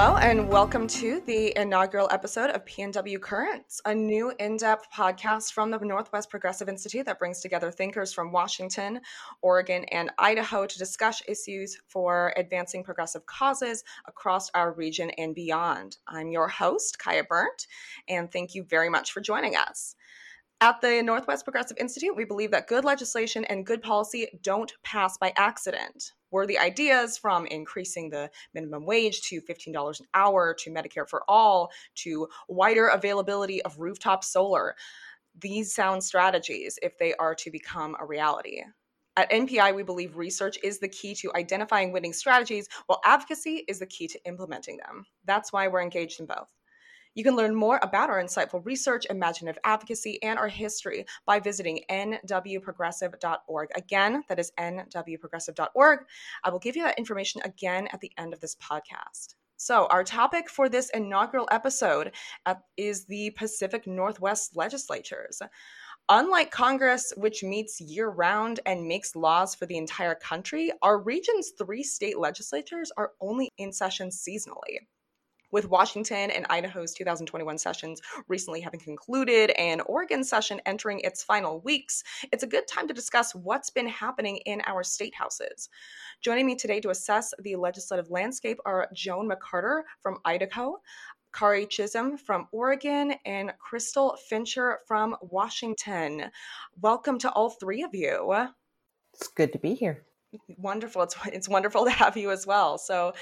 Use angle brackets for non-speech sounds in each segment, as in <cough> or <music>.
Hello, and welcome to the inaugural episode of PNW Currents, a new in depth podcast from the Northwest Progressive Institute that brings together thinkers from Washington, Oregon, and Idaho to discuss issues for advancing progressive causes across our region and beyond. I'm your host, Kaya Burnt, and thank you very much for joining us. At the Northwest Progressive Institute, we believe that good legislation and good policy don't pass by accident. Worthy ideas from increasing the minimum wage to $15 an hour to Medicare for all to wider availability of rooftop solar. These sound strategies if they are to become a reality. At NPI, we believe research is the key to identifying winning strategies, while advocacy is the key to implementing them. That's why we're engaged in both. You can learn more about our insightful research, imaginative advocacy, and our history by visiting nwprogressive.org. Again, that is nwprogressive.org. I will give you that information again at the end of this podcast. So, our topic for this inaugural episode uh, is the Pacific Northwest legislatures. Unlike Congress, which meets year round and makes laws for the entire country, our region's three state legislatures are only in session seasonally with Washington and Idaho's 2021 sessions recently having concluded and Oregon session entering its final weeks, it's a good time to discuss what's been happening in our state houses. Joining me today to assess the legislative landscape are Joan McCarter from Idaho, Kari Chisholm from Oregon, and Crystal Fincher from Washington. Welcome to all three of you. It's good to be here. Wonderful. It's, it's wonderful <laughs> to have you as well. So,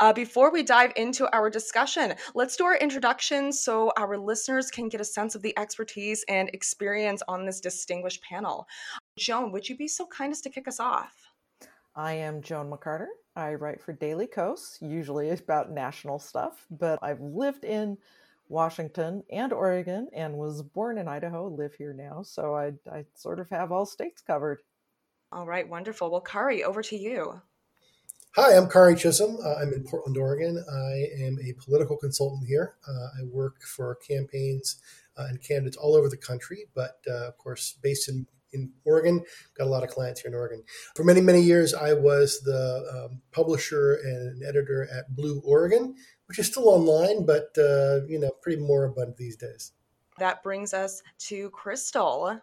uh, before we dive into our discussion, let's do our introductions so our listeners can get a sense of the expertise and experience on this distinguished panel. Joan, would you be so kind as to kick us off? I am Joan McCarter. I write for Daily Kos usually about national stuff, but I've lived in Washington and Oregon and was born in Idaho, live here now. So I, I sort of have all states covered. All right, wonderful. Well, Kari, over to you. Hi, I'm Kari Chisholm. Uh, I'm in Portland, Oregon. I am a political consultant here. Uh, I work for campaigns uh, and candidates all over the country, but uh, of course, based in, in Oregon. Got a lot of clients here in Oregon. For many, many years, I was the um, publisher and editor at Blue Oregon, which is still online, but uh, you know, pretty more moribund these days. That brings us to Crystal.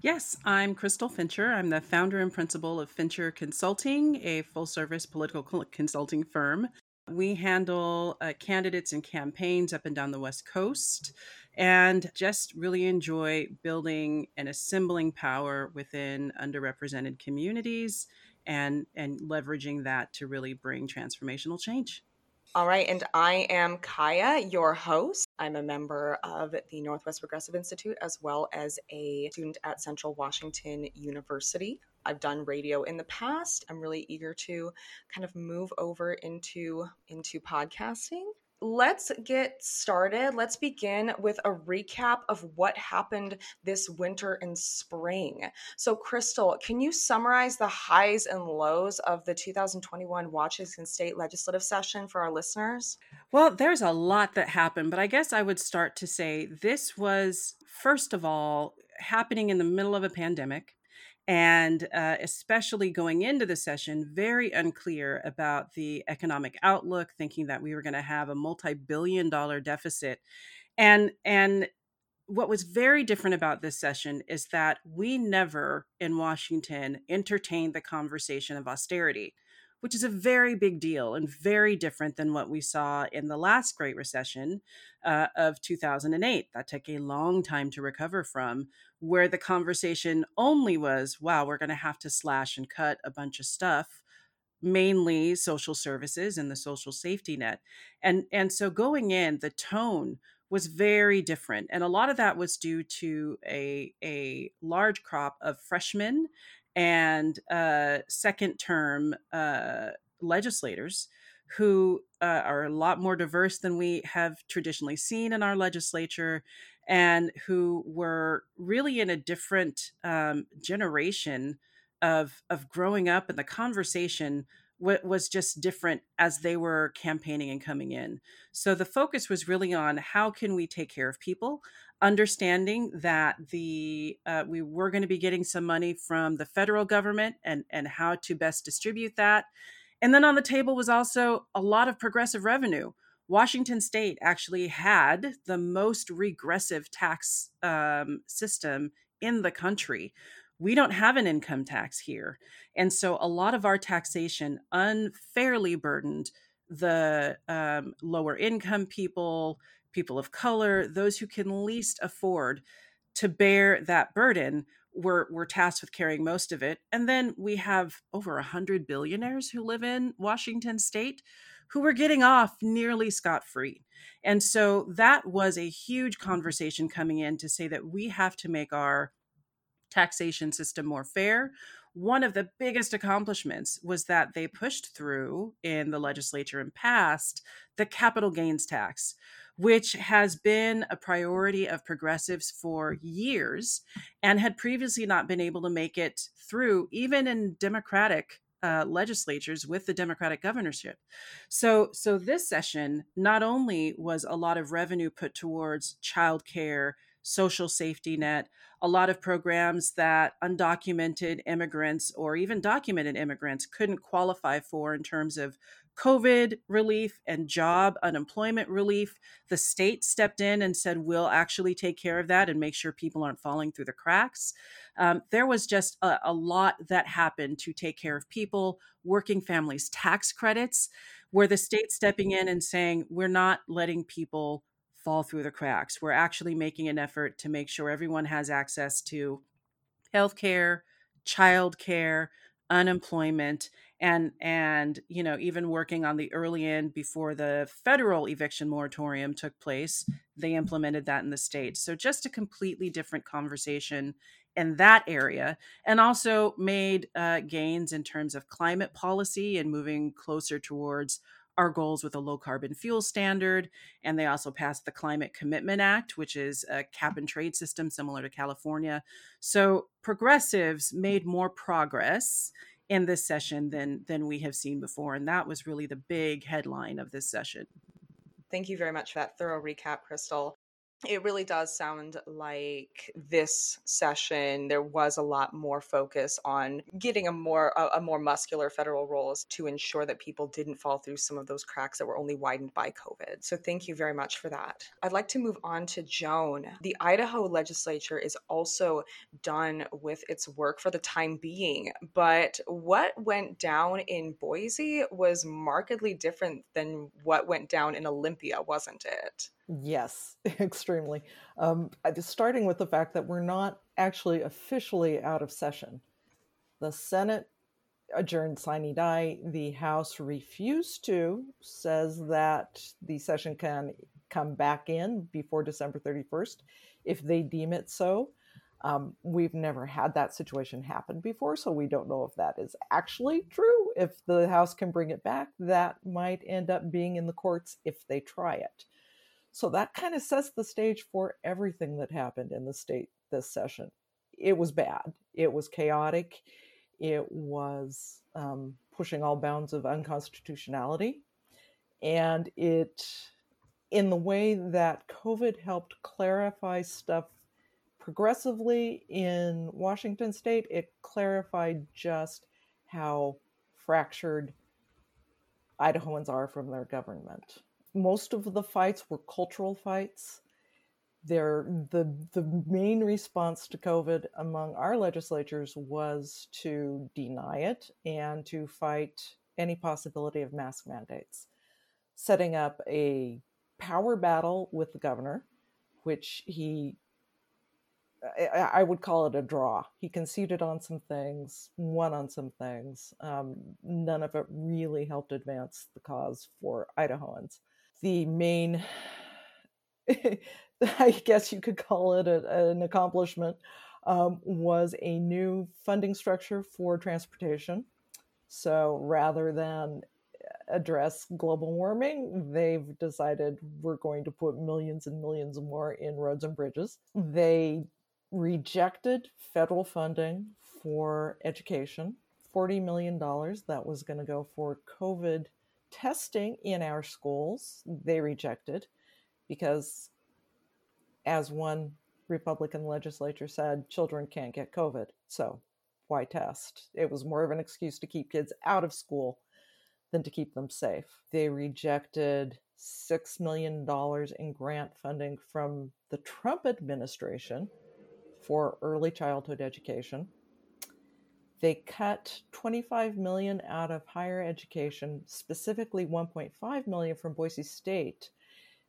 Yes, I'm Crystal Fincher. I'm the founder and principal of Fincher Consulting, a full service political consulting firm. We handle uh, candidates and campaigns up and down the West Coast and just really enjoy building and assembling power within underrepresented communities and, and leveraging that to really bring transformational change. All right, and I am Kaya, your host. I'm a member of the Northwest Progressive Institute as well as a student at Central Washington University. I've done radio in the past. I'm really eager to kind of move over into into podcasting let's get started. Let's begin with a recap of what happened this winter and spring. So, Crystal, can you summarize the highs and lows of the 2021 Washington State legislative session for our listeners? Well, there's a lot that happened, but I guess I would start to say this was, first of all, happening in the middle of a pandemic and uh, especially going into the session, very unclear about the economic outlook, thinking that we were going to have a multi-billion dollar deficit. And and what was very different about this session is that we never in Washington entertained the conversation of austerity which is a very big deal and very different than what we saw in the last Great Recession uh, of 2008. That took a long time to recover from, where the conversation only was, wow, we're going to have to slash and cut a bunch of stuff mainly social services and the social safety net and and so going in the tone was very different and a lot of that was due to a a large crop of freshmen and uh, second term uh, legislators who uh, are a lot more diverse than we have traditionally seen in our legislature and who were really in a different um, generation of of growing up and the conversation was just different as they were campaigning and coming in. So the focus was really on how can we take care of people understanding that the uh, we were going to be getting some money from the federal government and and how to best distribute that. And then on the table was also a lot of progressive revenue. Washington state actually had the most regressive tax um, system in the country. We don't have an income tax here. And so a lot of our taxation unfairly burdened the um, lower income people, people of color, those who can least afford to bear that burden. We're we're tasked with carrying most of it. And then we have over a hundred billionaires who live in washington state who were getting off nearly scot-free. And so that was a huge conversation coming in to say that we have to make our taxation system more fair one of the biggest accomplishments was that they pushed through in the legislature and passed the capital gains tax which has been a priority of progressives for years and had previously not been able to make it through, even in Democratic uh, legislatures with the Democratic governorship. So, so this session not only was a lot of revenue put towards childcare, social safety net, a lot of programs that undocumented immigrants or even documented immigrants couldn't qualify for in terms of COVID relief and job unemployment relief. The state stepped in and said, we'll actually take care of that and make sure people aren't falling through the cracks. Um, there was just a, a lot that happened to take care of people, working families, tax credits, where the state stepping in and saying, we're not letting people fall through the cracks. We're actually making an effort to make sure everyone has access to health care, child care, unemployment, and and you know even working on the early end before the federal eviction moratorium took place they implemented that in the states so just a completely different conversation in that area and also made uh, gains in terms of climate policy and moving closer towards our goals with a low carbon fuel standard. And they also passed the Climate Commitment Act, which is a cap and trade system similar to California. So progressives made more progress in this session than than we have seen before and that was really the big headline of this session thank you very much for that thorough recap crystal it really does sound like this session there was a lot more focus on getting a more a, a, more muscular federal roles to ensure that people didn't fall through some of those cracks that were only widened by covid. So thank you very much for that. I'd like to move on to joan. The idaho legislature is also done with its work for the time being but what went down in boise was markedly different than what went down in olympia wasn't it Yes, <laughs> extremely. Um, starting with the fact that we're not actually officially out of session. The Senate adjourned sine die. The House refused to, says that the session can come back in before December 31st if they deem it so. Um, we've never had that situation happen before, so we don't know if that is actually true. If the House can bring it back, that might end up being in the courts if they try it. So that kind of sets the stage for everything that happened in the state this session. It was bad, it was chaotic, it was um, pushing all bounds of unconstitutionality. And it, in the way that COVID helped clarify stuff progressively in Washington state, it clarified just how fractured Idahoans are from their government most of the fights were cultural fights. They're, the the main response to COVID among our legislatures was to deny it and to fight any possibility of mask mandates, setting up a power battle with the governor, which he I, would call it a draw. He conceded on some things, won on some things. Um, none of it really helped advance the cause for Idahoans the main <sighs> I guess you could call it a, an accomplishment, um, was a new funding structure for transportation. So rather than address global warming, they've decided we're going to put millions and millions more in roads and bridges. They rejected federal funding for education, $40 million that was going to go for COVID testing in our schools, they rejected because, as one Republican legislature said, children can't get COVID. So why test? It was more of an excuse to keep kids out of school than to keep them safe. They rejected $6 million in grant funding from the Trump administration for early childhood education. They cut 25 million out of higher education, specifically 1.5 million from Boise State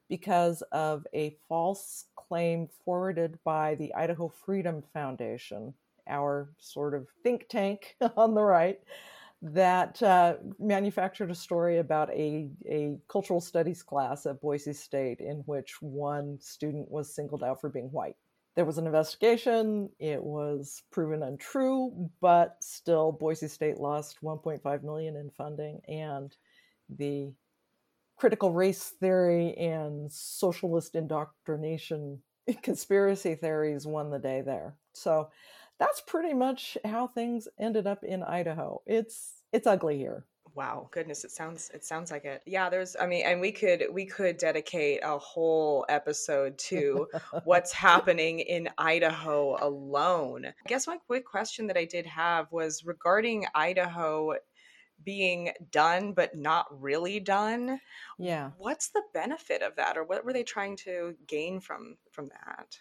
because of a false claim forwarded by the Idaho Freedom Foundation, our sort of think tank <laughs> on the right, that uh, manufactured a story about a, a cultural studies class at Boise State in which one student was singled out for being white. There was an investigation. It was proven untrue, but still, Boise State lost 1.5 million in funding, and the critical race theory and socialist indoctrination <laughs> conspiracy theories won the day there. So that's pretty much how things ended up in Idaho. It's it's ugly here. Wow, goodness, it sounds it sounds like it. Yeah, there's I mean, and we could we could dedicate a whole episode to <laughs> what's happening in Idaho alone. I guess one quick question that I did have was regarding Idaho being done but not really done. Yeah. What's the benefit of that or what were they trying to gain from from that?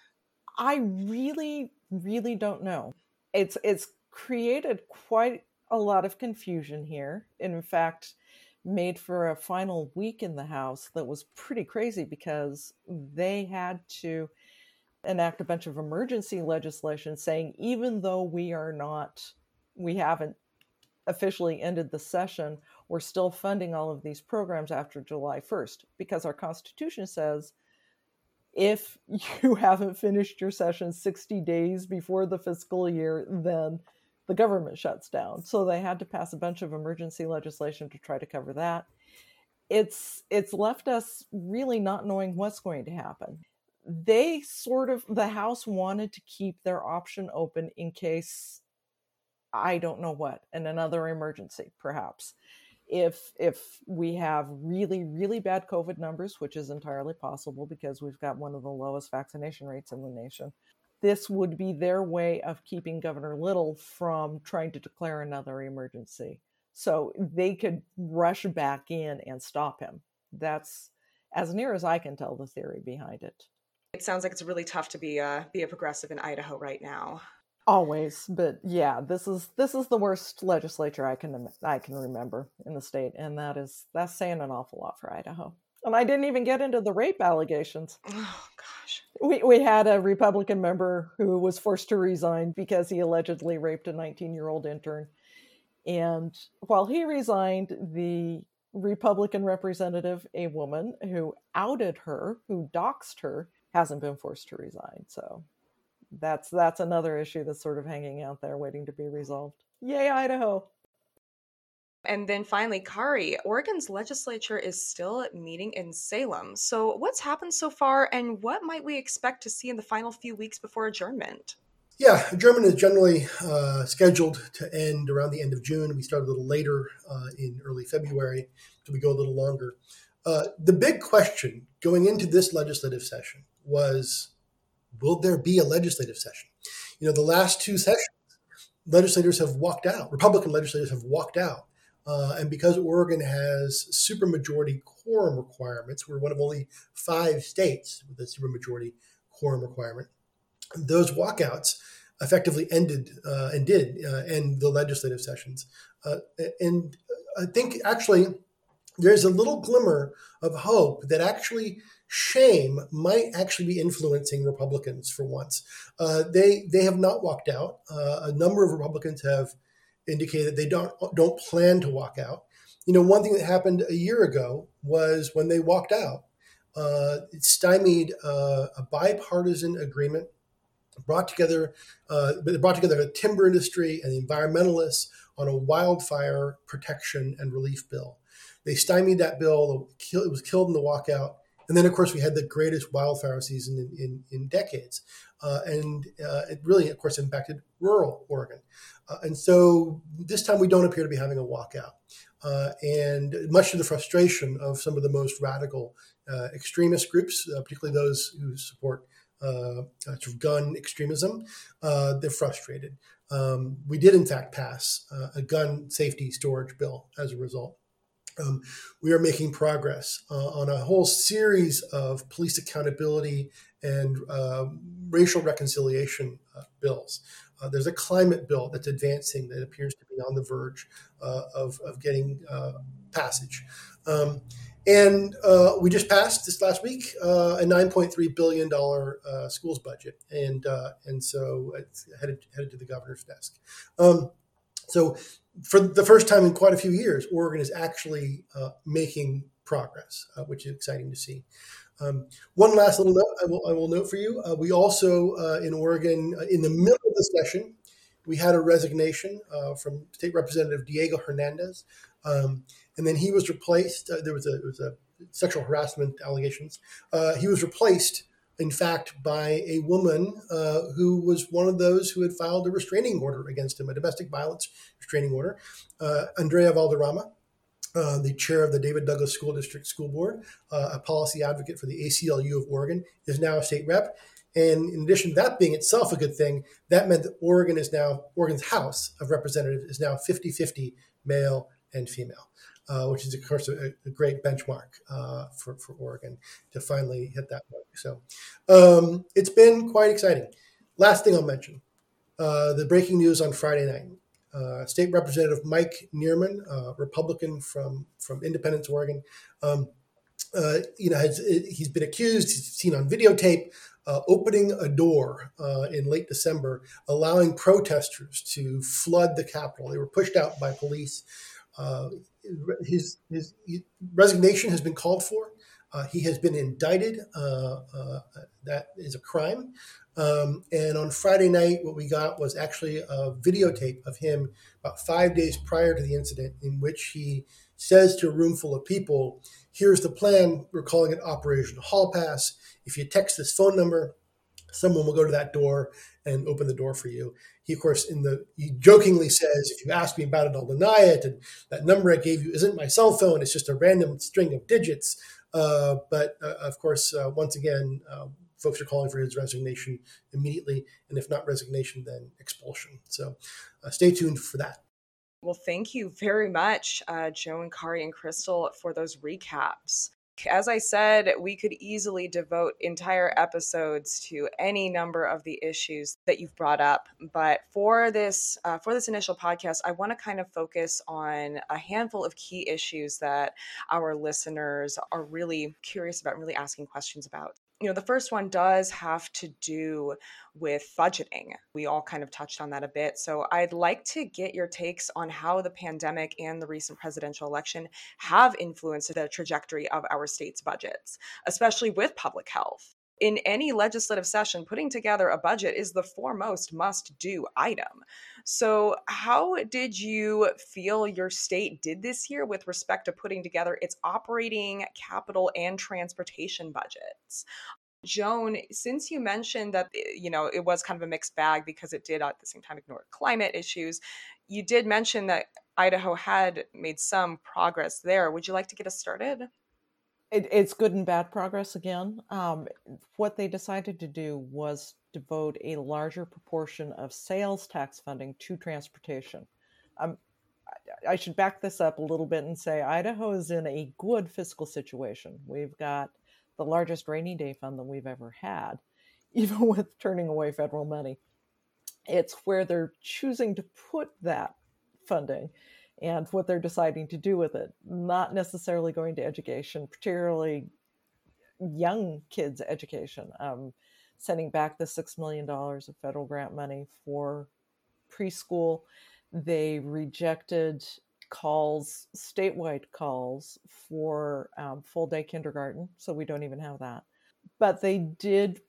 I really really don't know. It's it's created quite a lot of confusion here. In fact, made for a final week in the House that was pretty crazy because they had to enact a bunch of emergency legislation saying even though we are not, we haven't officially ended the session, we're still funding all of these programs after July 1st because our Constitution says if <laughs> you haven't finished your session 60 days before the fiscal year, then the government shuts down. So they had to pass a bunch of emergency legislation to try to cover that. It's it's left us really not knowing what's going to happen. They sort of the House wanted to keep their option open in case I don't know what, and another emergency, perhaps. If if we have really, really bad COVID numbers, which is entirely possible because we've got one of the lowest vaccination rates in the nation, this would be their way of keeping Governor Little from trying to declare another emergency. So they could rush back in and stop him. That's as near as I can tell the theory behind it. It sounds like it's really tough to be a be a progressive in Idaho right now. Always, but yeah, this is this is the worst legislature I can I can remember in the state, and that is that's saying an awful lot for Idaho. And I didn't even get into the rape allegations. Oh gosh. We we had a Republican member who was forced to resign because he allegedly raped a 19-year-old intern. And while he resigned, the Republican representative, a woman who outed her, who doxed her, hasn't been forced to resign. So that's that's another issue that's sort of hanging out there waiting to be resolved. Yay, Idaho. And then finally, Kari, Oregon's legislature is still meeting in Salem. So, what's happened so far, and what might we expect to see in the final few weeks before adjournment? Yeah, adjournment is generally uh, scheduled to end around the end of June. We start a little later uh, in early February, so we go a little longer. Uh, the big question going into this legislative session was will there be a legislative session? You know, the last two sessions, legislators have walked out, Republican legislators have walked out uh, and because Oregon has supermajority quorum requirements, we're one of only five states with a supermajority quorum requirement. Those walkouts effectively ended uh, and did uh, end the legislative sessions. Uh, and I think actually there's a little glimmer of hope that actually shame might actually be influencing Republicans for once. Uh, they they have not walked out. A number of Republicans have indicated that they don't don't plan to walk out. You know, one thing that happened a year ago was when they walked out, uh, it stymied uh, a bipartisan agreement, brought together uh, brought together the timber industry and the environmentalists on a wildfire protection and relief bill. They stymied that bill. It was killed in the walkout. And then, of course, we had the greatest wildfire season in, in, in decades. Uh, and uh, it really, of course, impacted rural Oregon. Uh, and so this time we don't appear to be having a walkout. Uh, and much to the frustration of some of the most radical uh, extremist groups, uh, particularly those who support of gun extremism, they're frustrated. Um, we did, in fact, pass a gun safety storage bill as a result. Um, we are making progress uh, on a whole series of police accountability and uh, racial reconciliation uh, bills. Uh, there's a climate bill that's advancing that appears to be on the verge uh, of, of getting uh, passage. Um, and we just passed this last week a $9.3 billion schools budget. And, and so it's headed, headed to the governor's desk. Um, so for the first time in quite a few years, Oregon is actually uh, making progress, uh, which is exciting to see. Um, one last little note I will, I will note for you. Uh, we also, uh, in Oregon, uh, in the middle of the session, we had a resignation uh, from State Representative Diego Hernandez. Um, and then he was replaced. there was a, was a sexual harassment allegations. he was replaced in fact, by a woman uh, who was one of those who had filed a restraining order against him, a domestic violence restraining order, uh, Andrea Valderrama. Uh, the chair of the David Douglas School District School Board, uh, a policy advocate for the ACLU of Oregon, is now a state rep. And in addition to that being itself a good thing, that meant that Oregon is now, Oregon's House of Representatives is now 50 50 male and female uh, which is of course a, a great benchmark uh, for, for Oregon to finally hit that mark. So um, it's been quite exciting. Last thing I'll mention: uh, the breaking news on Friday night. Uh, State Representative Mike Nearman, uh, Republican from from Independence, Oregon, um, you know, has, he's been accused. He's seen on videotape uh, opening a door uh, in late December, allowing protesters to flood the Capitol. They were pushed out by police. Uh, his, his resignation has been called for. Uh, he has been indicted. Uh, uh, that is a crime. Um, and on Friday night, what we got was actually a videotape of him about five days prior to the incident, in which he says to a room full of people, Here's the plan. We're calling it Operation Hall Pass. If you text this phone number, someone will go to that door and open the door for you. He, of course, in the he jokingly says, "If you ask me about it, I'll deny it." And that number I gave you isn't my cell phone; it's just a random string of digits. Uh, but uh, of course, uh, once again, uh, folks are calling for his resignation immediately, and if not resignation, then expulsion. So, uh, stay tuned for that. Well, thank you very much, uh, Joan, Kari, and Crystal, for those recaps as I said, we could easily devote entire episodes to any number of the issues that you've brought up. But for this uh, for this initial podcast, I want to kind of focus on a handful of key issues that our listeners are really curious about, really asking questions about you know, the first one does have to do with budgeting. We all kind of touched on that a bit. So I'd like to get your takes on how the pandemic and the recent presidential election have influenced the trajectory of our state's budgets, especially with public health in any legislative session, putting together a budget is the foremost must do item. So, how did you feel your state did this year with respect to putting together its operating, capital, and transportation budgets? Joan, since you mentioned that eh, you know it was kind of a mixed bag because it did at the same time ignore climate issues, you did mention that Idaho had made some progress there. Would you like to get us started? It, it's good and bad progress again. Um, what they decided to do was devote a larger proportion of sales tax funding to transportation. Um, I should back this up a little bit and say Idaho is in a good fiscal situation. We've got the largest rainy day fund that we've ever had, <laughs> even with turning away federal money. It's where they're choosing to put that funding and what they're deciding to do with it, not necessarily going to education, particularly young kids' education. Um, sending back the $6 million of federal grant money for preschool. They rejected calls, statewide calls for um, full day kindergarten, so we don't even have that. But they did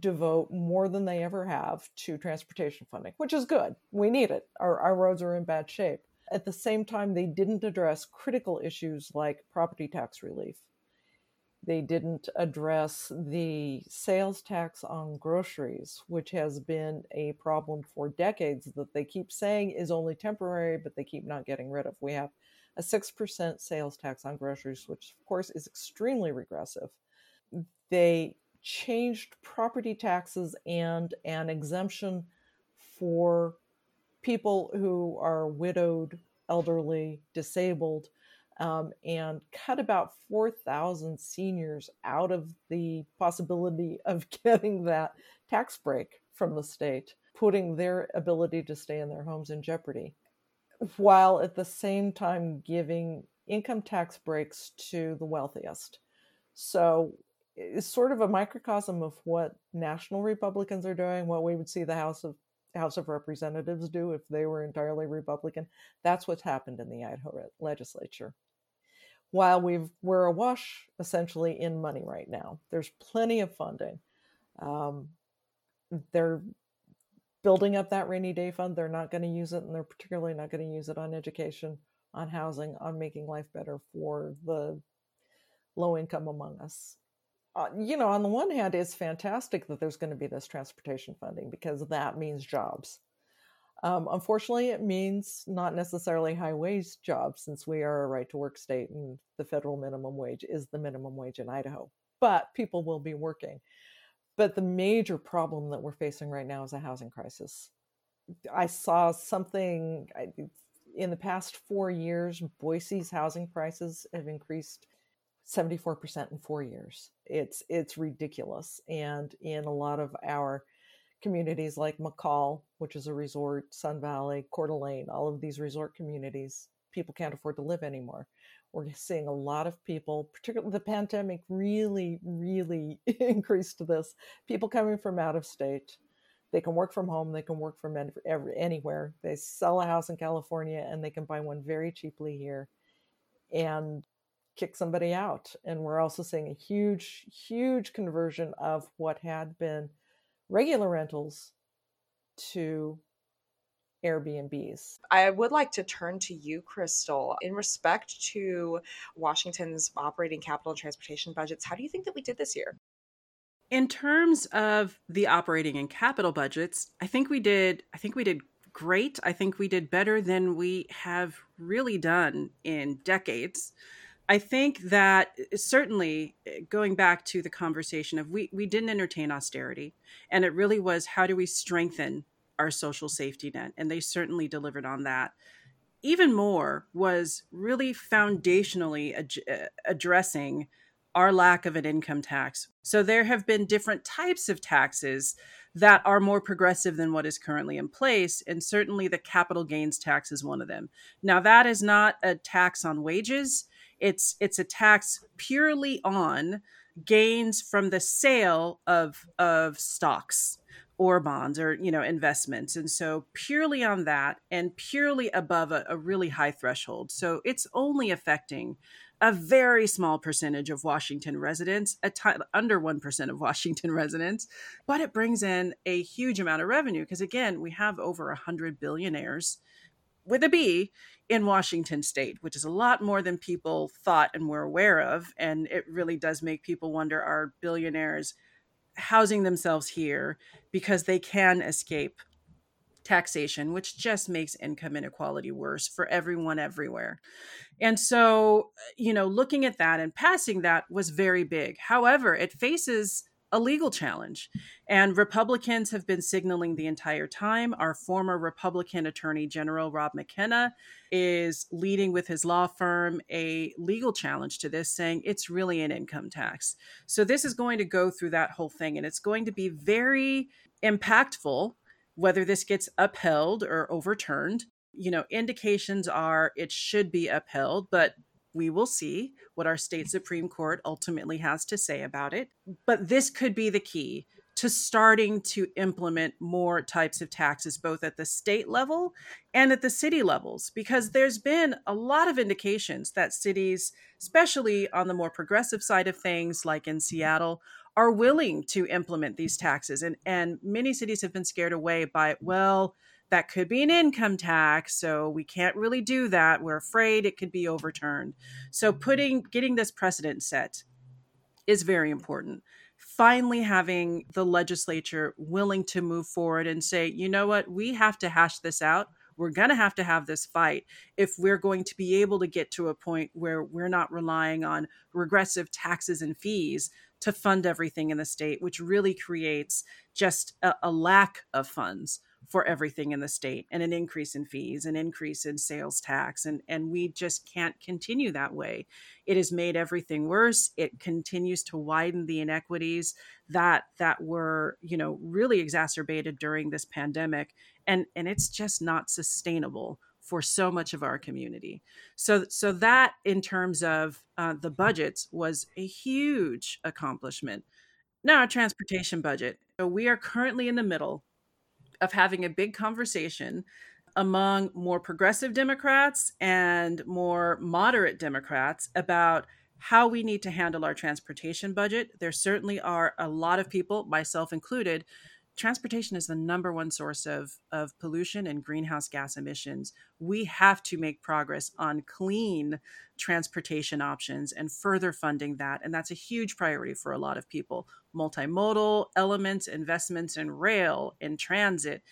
devote more than they ever have to transportation funding, which is good. We need it. Our, our roads are in bad shape. At the same time, they didn't address critical issues like property tax relief. They didn't address the sales tax on groceries, which has been a problem for decades that they keep saying is only temporary, but they keep not getting rid of. We have a 6% sales tax on groceries, which of course is extremely regressive. They changed property taxes and an exemption for people who are widowed, elderly, disabled um, and cut about 4,000 seniors out of the possibility of <laughs> getting that tax break from the state, putting their ability to stay in their homes in jeopardy, while at the same time giving income tax breaks to the wealthiest. So it's sort of a microcosm of what national Republicans are doing, what we would see the House of House of Representatives do if they were entirely Republican. That's what's happened in the Idaho legislature. While we've we're awash essentially in money right now, there's plenty of funding. Um, they're building up that rainy day fund. They're not going to use it, and they're particularly not going to use it on education, on housing, on making life better for the low income among us uh, you know, on the one hand, it's fantastic that there's going to be this transportation funding because that means jobs. Um, unfortunately, it means not necessarily high wage jobs since we are a right to work state and the federal minimum wage is the minimum wage in Idaho. But people will be working. But the major problem that we're facing right now is a housing crisis. I saw something in the past four years, Boise's housing prices have increased 74% in four years. It's it's ridiculous. And in a lot of our communities like McCall, which is a resort, Sun Valley, Coeur d'Alene, all of these resort communities, people can't afford to live anymore. We're seeing a lot of people, particularly the pandemic really, really <laughs> increased this. People coming from out of state. They can work from home. They can work from anywhere. They sell a house in California and they can buy one very cheaply here. And kick somebody out. And we're also seeing a huge, huge conversion of what had been regular rentals to Airbnbs. I would like to turn to you, Crystal. In respect to Washington's operating capital and transportation budgets, how do you think that we did this year? In terms of the operating and capital budgets, I think we did I think we did great. I think we did better than we have really done in decades. I think that uh, certainly uh, going back to the conversation of we we didn't entertain austerity, and it really was how do we strengthen our social safety net, and they certainly delivered on that. Even more was really foundationally ad- uh, addressing our lack of an income tax. So there have been different types of taxes that are more progressive than what is currently in place. And certainly the capital gains tax is one of them. Now, that is not a tax on wages, it's it's a tax purely on gains from the sale of of stocks or bonds or you know investments. And so purely on that and purely above a, a really high threshold. So it's only affecting a very small percentage of Washington residents, a t- under 1% of <laughs> Washington residents, but it brings in a huge amount of revenue because, again, we have over 100 billionaires with a B in Washington state, which is a lot more than people thought and were aware of. And it really does make people wonder are billionaires housing themselves here because they can escape taxation, which just makes income inequality worse for everyone everywhere. And so, you know, looking at that and passing that was very big. However, it faces a legal challenge. And Republicans have been signaling the entire time. Our former Republican Attorney General Rob McKenna is leading with his law firm a legal challenge to this, saying it's really an income tax. So this is going to go through that whole thing, and it's going to be very impactful whether this gets upheld or overturned. You know, indications are it should be upheld, but we will see what our state Supreme Court ultimately has to say about it. But this could be the key to starting to implement more types of taxes, both at the state level and at the city levels, because there's been a lot of indications that cities, especially on the more progressive side of things, like in Seattle, are willing to implement these taxes. And, and many cities have been scared away by, well, that could be an income tax so we can't really do that. We're afraid it could be overturned. So putting getting this precedent set is very important. Finally having the legislature willing to move forward and say you know what? We have to hash this out. We're going to have to have this fight if we're going to be able to get to a point where we're not relying on regressive taxes and fees to fund everything in the state which really creates just a, a lack of funds for everything in the state and an increase in fees, an increase in sales tax. And, and we just can't continue that way. It has made everything worse. It continues to widen the inequities that that were, you know, really exacerbated during this pandemic. And, and it's just not sustainable for so much of our community. So, so that in terms of uh, the budgets was a huge accomplishment. Now, our transportation budget. So we are currently in the middle of having a big conversation among more progressive Democrats and more moderate Democrats about how we need to handle our transportation budget. There certainly are a lot of people, myself included, transportation is the number one source of, of pollution and greenhouse gas emissions. We have to make progress on clean transportation options and further funding that. And that's a huge priority for a lot of people. Multimodal elements, investments in rail, in transit,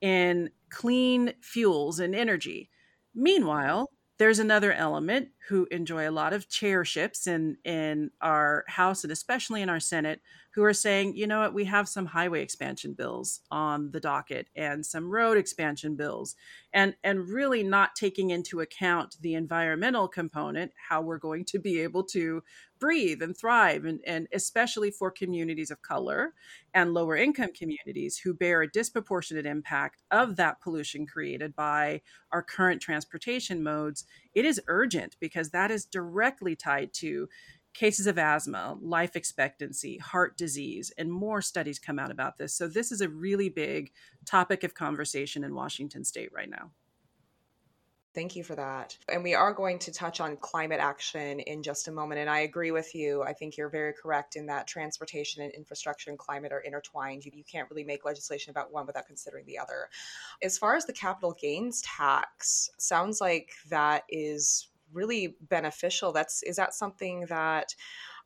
in clean fuels and energy. Meanwhile, there's another element who enjoy a lot of chairships in in our house and especially in our senate who are saying you know what? We have some highway expansion bills on the docket and some road expansion bills and and really not taking into account the environmental component how we're going to be able to breathe and thrive and, and especially for communities of color and lower income communities who bear a disproportionate impact of that pollution created by our current transportation modes it is urgent because that is directly tied to cases of asthma, life expectancy, heart disease, and more studies come out about this. So, this is a really big topic of conversation in Washington state right now. Thank you for that. And we are going to touch on climate action in just a moment. And I agree with you. I think you're very correct in that transportation and infrastructure and climate are intertwined. You, you can't really make legislation about one without considering the other. As far as the capital gains tax, sounds like that is really beneficial. That's is that something that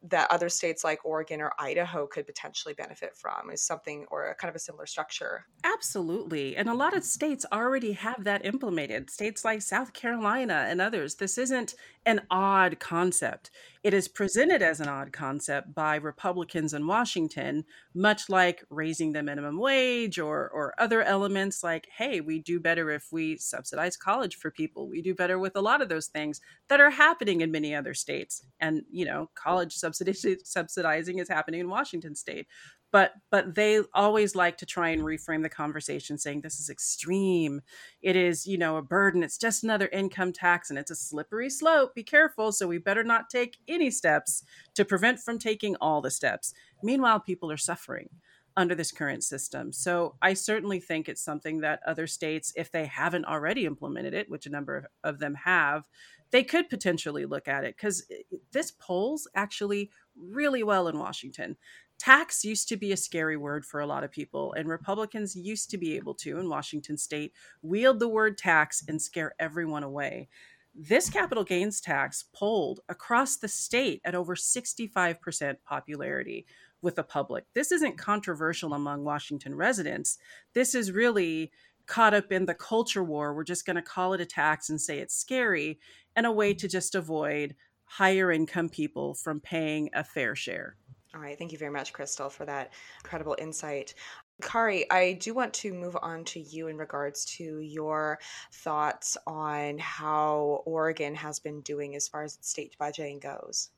that other states like Oregon or Idaho could potentially benefit from is something or a kind of a similar structure. Absolutely. And a lot of states already have that implemented. States like South Carolina and others. This isn't an odd concept. It is presented as an odd concept by Republicans in Washington, much like raising the minimum wage or, or other elements like, hey, we do better if we subsidize college for people. We do better with a lot of those things that are happening in many other states. And, you know, college subsidizing is happening in Washington state. But but they always like to try and reframe the conversation saying this is extreme. It is you know a burden. It's just another income tax and it's a slippery slope. Be careful. So we better not take any steps to prevent from taking all the steps meanwhile people are suffering under this current system. So i certainly think it's something that other states if they haven't already implemented it which a number of, of them have they could potentially look at it. Because eh, eh, this polls actually really well in washington. Tax used to be a scary word for a lot of people, and Republicans used to be able to, in Washington state, wield the word tax and scare everyone away. This capital gains tax polled across the state at over 65% popularity with the public. This isn't controversial among Washington residents. This is really caught up in the culture war. We're just going to call it a tax and say it's scary, and a way to just avoid higher income people from paying a fair share. All right. Thank you very much, Crystal, for that incredible insight. Kari, I do want to move on to you in regards to your thoughts on how Oregon has been doing as far as state budgeting goes.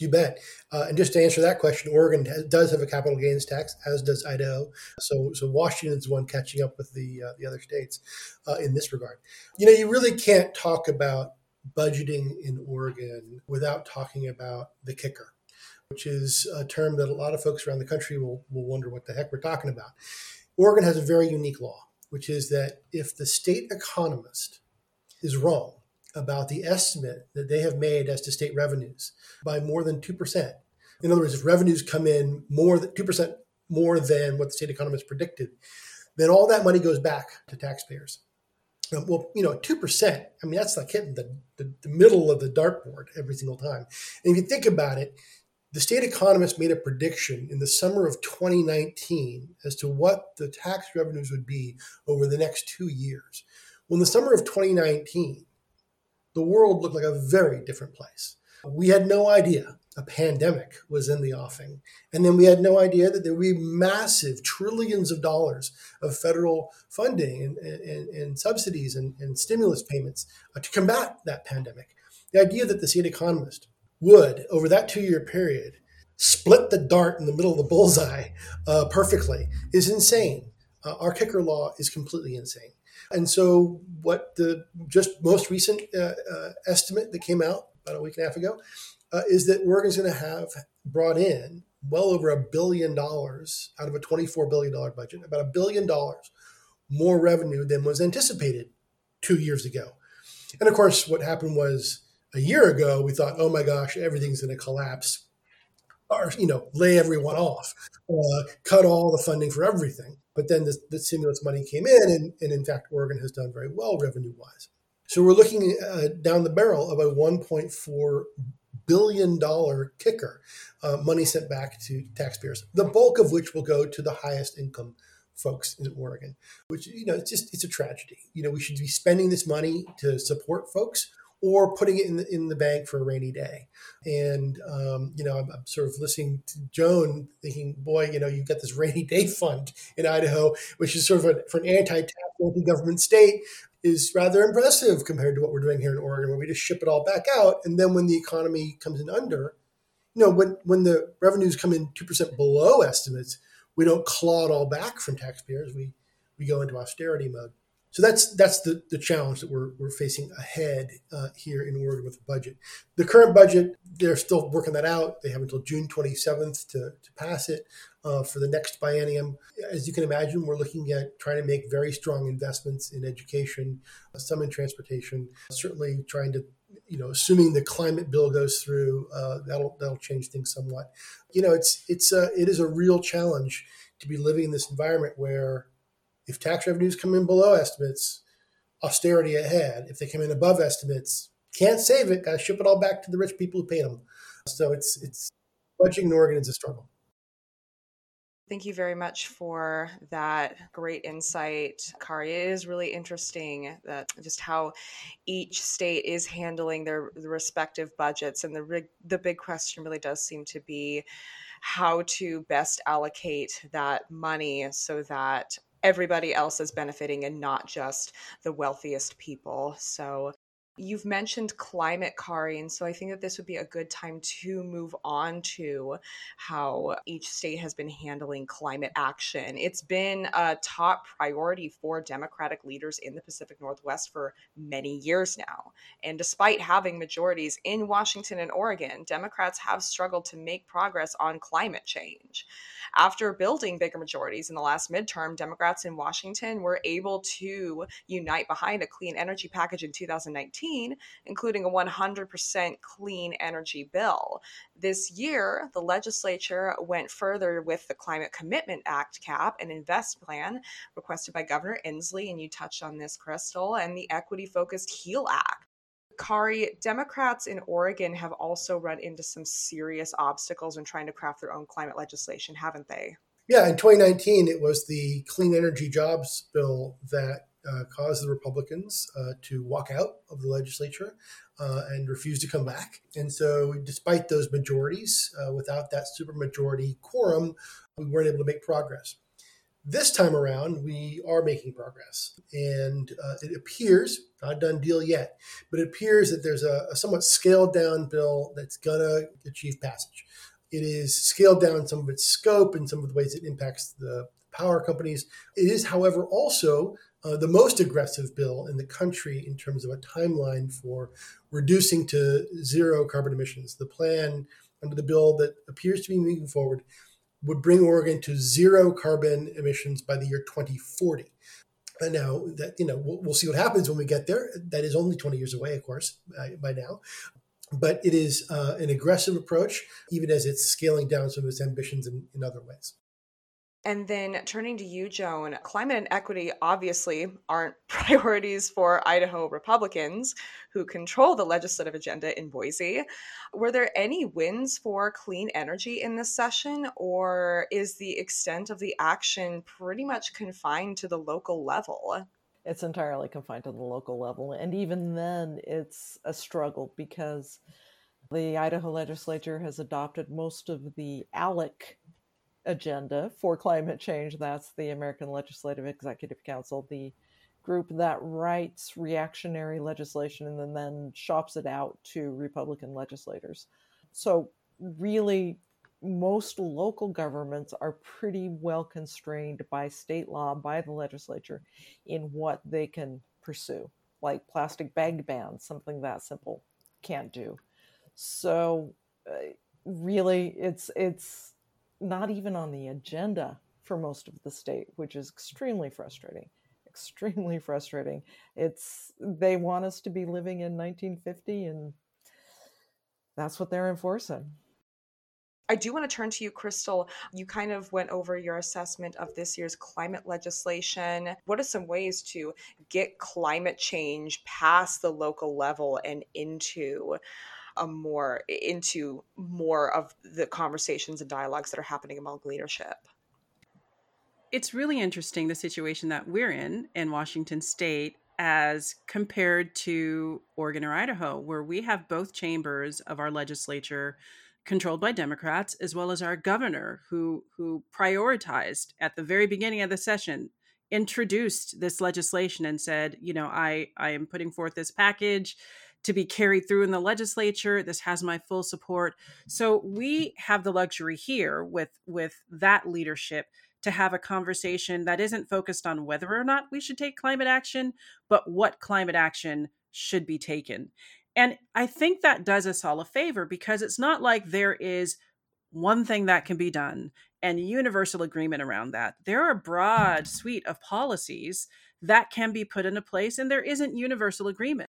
You bet. Uh, and just to answer that question, Oregon has, does have a capital gains tax, as does Idaho. So, so Washington's the one catching up with the uh, the other states uh, in this regard. You know, you really can't talk about budgeting in Oregon without talking about the kicker which is a term that a lot of folks around the country will, will wonder what the heck we're talking about. Oregon has a very unique law, which is that if the state economist is wrong about the estimate that they have made as to state revenues by more than 2%, in other words, if revenues come in more than 2% more than what the state economist predicted, then all that money goes back to taxpayers. Um, well, you know, 2%, I mean, that's like hitting the, the, the middle of the dartboard every single time. And if you think about it, the state economist made a prediction in the summer of 2019 as to what the tax revenues would be over the next two years. Well, in the summer of 2019, the world looked like a very different place. We had no idea a pandemic was in the offing. And then we had no idea that there would be massive trillions of dollars of federal funding and, and, and subsidies and, and, stimulus payments uh, to combat that pandemic. The idea that the state economist would, over that two year period, split the dart in the middle of the bullseye uh, perfectly is insane. Uh, our kicker law is completely insane. And so, what the just most recent uh, uh estimate that came out about a week and a half ago uh, is that Oregon's going to have brought in well over a billion dollars out of a $24 billion budget, about a billion dollars more revenue than was anticipated two years ago. And of course, what happened was a year ago, we thought, oh my gosh, everything's going to collapse or, you know, lay everyone off, uh, cut all the funding for everything. But then the, stimulus money came in, and, and in fact, Oregon has done very well revenue wise. So we're looking uh, down the barrel of a 1.4 billion dollar kicker, uh, money sent back to taxpayers, the bulk of which will go to the highest income folks in Oregon, which, you know, it's just, it's a tragedy. You know, we should be spending this money to support folks or putting it in the, in the bank for a rainy day. And, um, you know, I'm, I'm, sort of listening to Joan thinking, boy, you know, you've got this rainy day fund in Idaho, which is sort of a, for an anti-tax anti-government state is rather impressive compared to what we're doing here in Oregon, where we just ship it all back out. And then when the economy comes in under, you know, when, when the revenues come in 2% below estimates, we don't claw it all back from taxpayers. We, we go into austerity mode. So that's that's the, the challenge that we're, we're facing ahead uh, here in Oregon with the budget. The current budget, they're still working that out. They have until June 27th to, to pass it uh, for the next biennium. As you can imagine, we're looking at trying to make very strong investments in education, uh, some in transportation, certainly trying to you know, assuming the climate bill goes through, uh, that'll that'll change things somewhat. You know, it's it's a, it is a real challenge to be living in this environment where if tax revenues come in below estimates, austerity ahead. If they come in above estimates, can't save it. Got to ship it all back to the rich people who paid them. So it's it's budgeting in Oregon is a struggle. Thank you very much for that great insight, Kari. It is really interesting that just how each state is handling their, their respective budgets, and the the big question really does seem to be how to best allocate that money so that everybody else is benefiting and not just the wealthiest people. So You've mentioned climate, Kari, and so I think that this would be a good time to move on to how each state has been handling climate action. It's been a top priority for Democratic leaders in the Pacific Northwest for many years now. And despite having majorities in Washington and Oregon, Democrats have struggled to make progress on climate change. After building bigger majorities in the last midterm, Democrats in Washington were able to unite behind a clean energy package in 2019, including a 100% clean energy bill. This year, the legislature went further with the Climate Commitment Act cap and invest plan requested by Governor Inslee, and you touched on this, Crystal, and the equity focused HEAL Act Kari, Democrats in Oregon have also run into some serious obstacles in trying to craft their own climate legislation, haven't they? Yeah, in 2019, it was the Clean Energy Jobs Bill that uh, caused the Republicans uh, to walk out of the legislature uh, and refuse to come back. And so, despite those majorities, uh, without that supermajority quorum, we weren't able to make progress. This time around, we are making progress, and uh, it appears not a done deal yet, but it appears that there's a, a somewhat scaled down bill that's gonna achieve passage. It is scaled down some of its scope and some of the ways it impacts the power companies. It is, however, also uh, the most aggressive bill in the country in terms of a timeline for reducing to zero carbon emissions. The plan under the bill that appears to be moving forward would bring Oregon to zero carbon emissions by the year 2040. And now that you know, we'll, we'll, see what happens when we get there. That is only 20 years away, of course, by now. But it is uh, an aggressive approach, even as it's scaling down some of its ambitions in, in other ways. And then turning to you, Joan, climate and equity obviously aren't <laughs> priorities for Idaho Republicans who control the legislative agenda in Boise. Were there any wins for clean energy in this session, or is the extent of the action pretty much confined to the local level? it's entirely confined to the local level. And even then, it's a struggle because the Idaho legislature has adopted most of the ALEC agenda for climate change. That's the American Legislative Executive Council, the group that writes reactionary legislation and then, shops it out to Republican legislators. So, really, most local governments are pretty well constrained by state law, by the legislature, in what they can pursue, like plastic bag bans, something that simple can't do. So, uh, really, it's it's not even on the agenda for most of the state, which is extremely frustrating. Extremely <laughs> frustrating. It's they want us to be living in 1950, and that's what they're enforcing. I do want to turn to you, Crystal. You kind of went over your assessment of this year's climate legislation. What are some ways to get climate change past the local level and into a more into more of the conversations and dialogues that are happening among leadership? It's really interesting the situation that we're in in Washington state as compared to Oregon or Idaho, where we have both chambers of our legislature controlled by Democrats, as well as our governor, who who prioritized at the very beginning of the session, introduced this legislation and said, you know, I I am putting forth this package to be carried through in the legislature. This has my full support. So we have the luxury here with with that leadership to have a conversation that isn't focused on whether or not we should take climate action, but what climate action should be taken. And I think that does us all a favor because it's not like there is one thing that can be done and universal agreement around that. There are a broad suite of policies that can be put into place, and there isn't universal agreement.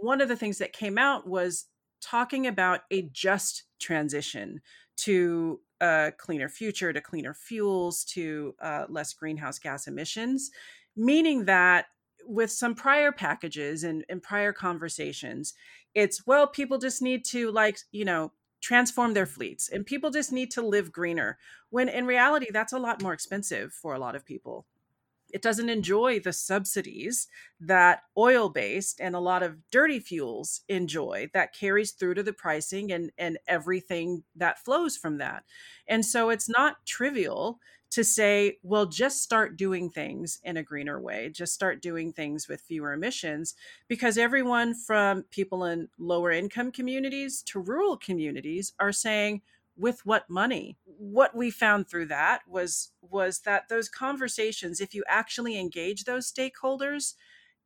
One of the things that came out was talking about a just transition to a cleaner future, to cleaner fuels, to uh, less greenhouse gas emissions, meaning that with some prior packages and, and prior conversations, it's well people just need to like you know transform their fleets and people just need to live greener when in reality that's a lot more expensive for a lot of people it doesn't enjoy the subsidies that oil based and a lot of dirty fuels enjoy that carries through to the pricing and and everything that flows from that. And so it's not trivial to say, well, just start doing things in a greener way, just start doing things with fewer emissions, because everyone from people in lower income communities to rural communities are saying, with what money what we found through that was was that those conversations if you actually engage those stakeholders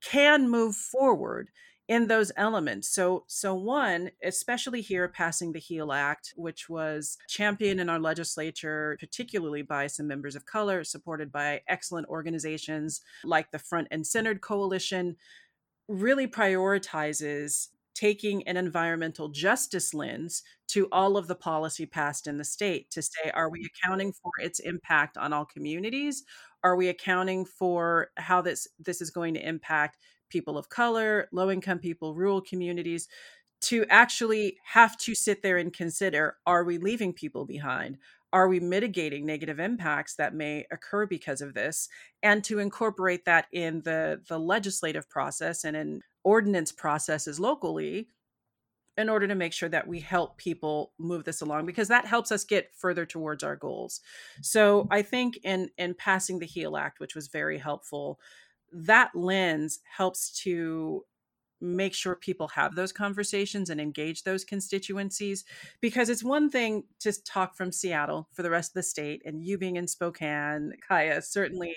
can move forward in those elements. So, so one, especially here, passing the HEAL Act, which was championed in our legislature, particularly by some members of color, supported by excellent organizations like the Front and Centered Coalition, really prioritizes taking an environmental justice lens to all of the policy passed in the state to say, are we mm-hmm. accounting for its impact on all communities? Are we accounting for how this this is going to impact people of color, low income people, rural communities, to actually have to sit there and consider are we leaving people behind? Are we mitigating negative impacts that may occur because of this? And to incorporate that in the, the legislative process and in ordinance processes locally in order to make sure that we help people move this along because that helps us get further towards our goals. So I think in in passing the HEAL Act, which was very helpful, that lens helps to make sure people have those conversations and engage those constituencies because it's one thing to talk from Seattle for the rest of the state and you being in Spokane Kaya certainly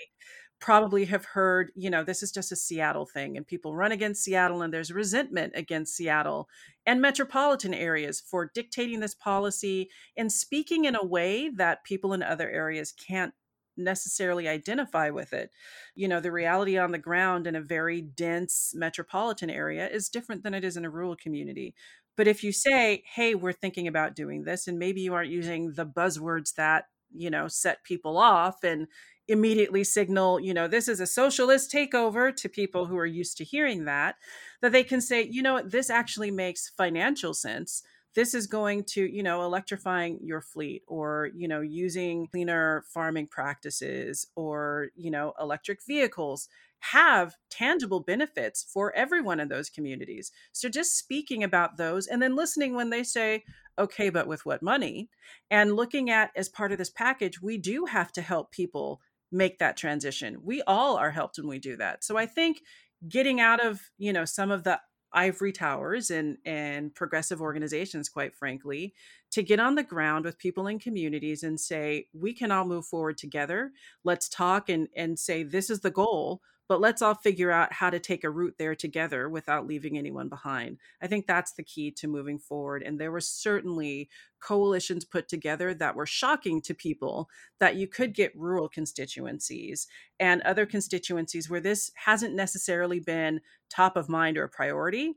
probably have heard you know this is just a Seattle thing and people run against Seattle and there's resentment against Seattle and metropolitan areas for dictating this policy and speaking in a way that people in other areas can't necessarily identify with it. You know, the reality on the ground in a very dense metropolitan area is different than it is in a rural community. But if you say, hey, we're thinking about doing this, and maybe you aren't using the buzzwords that, you know, set people off and immediately signal, you know, this is a socialist takeover to people who are used to hearing that, that they can say, you know, this actually makes financial sense. This is going to you know electrifying your fleet or you know using cleaner farming practices or you know electric vehicles have tangible benefits for everyone in those communities. So just speaking about those and then listening when they say okay but with what money? and looking at as part of this package we do have to help people make that transition. We all are helped when we do that. So i think getting out of you know some of the ivory towers and and progressive organizations quite frankly to get on the ground with people in communities and say we can all move forward together. Let's talk and and say this is the goal but let's all figure out how to take a route there together without leaving anyone behind. I think that's the key to moving forward. And there were certainly coalitions put together that were shocking to people that you could get rural constituencies and other constituencies where this hasn't necessarily been top of mind or a priority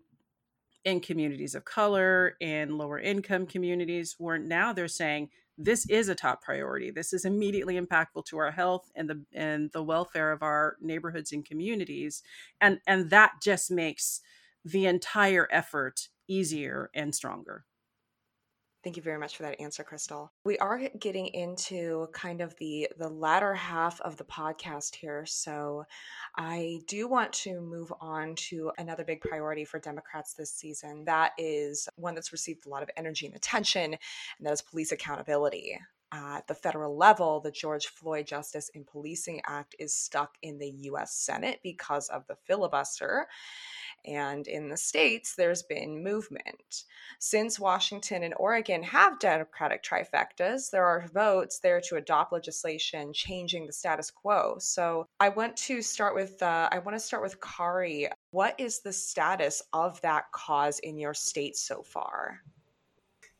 in communities of color in lower income communities where now they're saying this is a top priority. This is immediately impactful to our health and the and the welfare of our neighborhoods and communities. And and that just makes the entire effort easier and stronger. Thank you very much for that answer, Crystal. We are getting into kind of the the latter half of the podcast here, so I do want to move on to another big priority for Democrats this season. That is one that's received a lot of energy and attention, and that is police accountability. At the federal level, the George Floyd Justice in Policing Act is stuck in the US Senate because of the filibuster. And in the states, there's been movement. Since Washington and Oregon have Democratic trifectas, there are votes there to adopt legislation changing the status quo. So I want to start with uh, I want to start with Kari. What is the status of that cause in your state so far?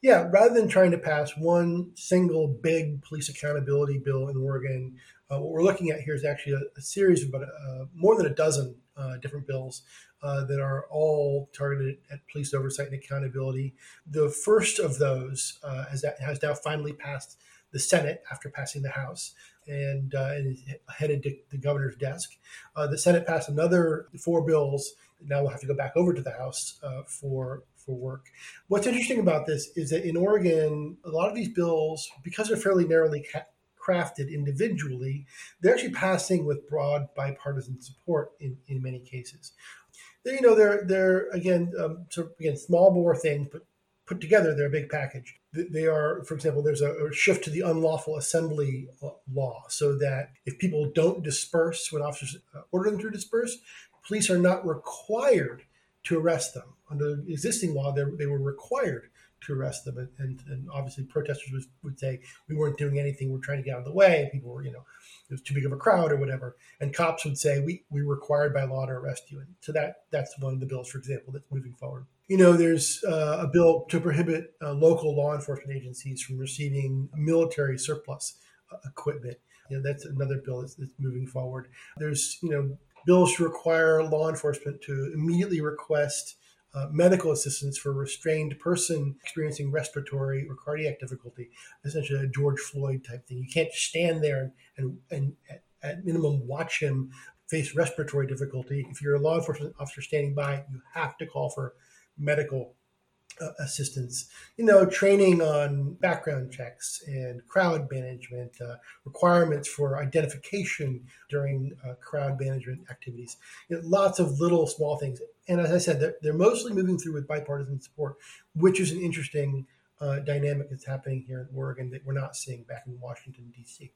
Yeah, rather than trying to pass one single big police accountability bill in Oregon, uh, what we're looking at here is actually a, a series of about uh, more than a dozen uh, different bills uh, that are all targeted at police oversight and accountability. The first of those uh, has, has now finally passed the Senate after passing the House and, uh, and headed to the governor's desk. Uh, the Senate passed another four bills. Now we'll have to go back over to the House uh, for for work. What's interesting about this is that in Oregon, a lot of these bills, because they're fairly narrowly ca- crafted individually, they're actually passing with broad bipartisan support in, in many cases you know, they're they're again um, so again small bore things, but put together they're a big package. They are, for example, there's a, shift to the unlawful assembly law, so that if people don't disperse when officers uh, order them to disperse, police are not required to arrest them. Under existing law, they were required to arrest them, and, and, and obviously protesters would, would say we weren't doing anything, we're trying to get out of the way, people were, you know, it was too big of a crowd or whatever. And cops would say, we, we're required by law to arrest you. And so that that's one of the bills, for example, that's moving forward. You know, there's uh, a bill to prohibit uh, local law enforcement agencies from receiving military surplus uh, equipment. You know, that's another bill that's, that's moving forward. There's, you know, bills to require law enforcement to immediately request uh, medical assistance for a restrained person experiencing respiratory or cardiac difficulty, essentially a George Floyd type thing. You can't stand there and, and, and at minimum watch him face respiratory difficulty. If you're a law enforcement officer standing by, you have to call for medical uh, assistance, you know, training on background checks and crowd management, uh, requirements for identification during uh, crowd management activities. You know, lots of little small things. And as I said, they're, they're, mostly moving through with bipartisan support, which is an interesting uh, dynamic that's happening here in Oregon that we're not seeing back in Washington, D.C.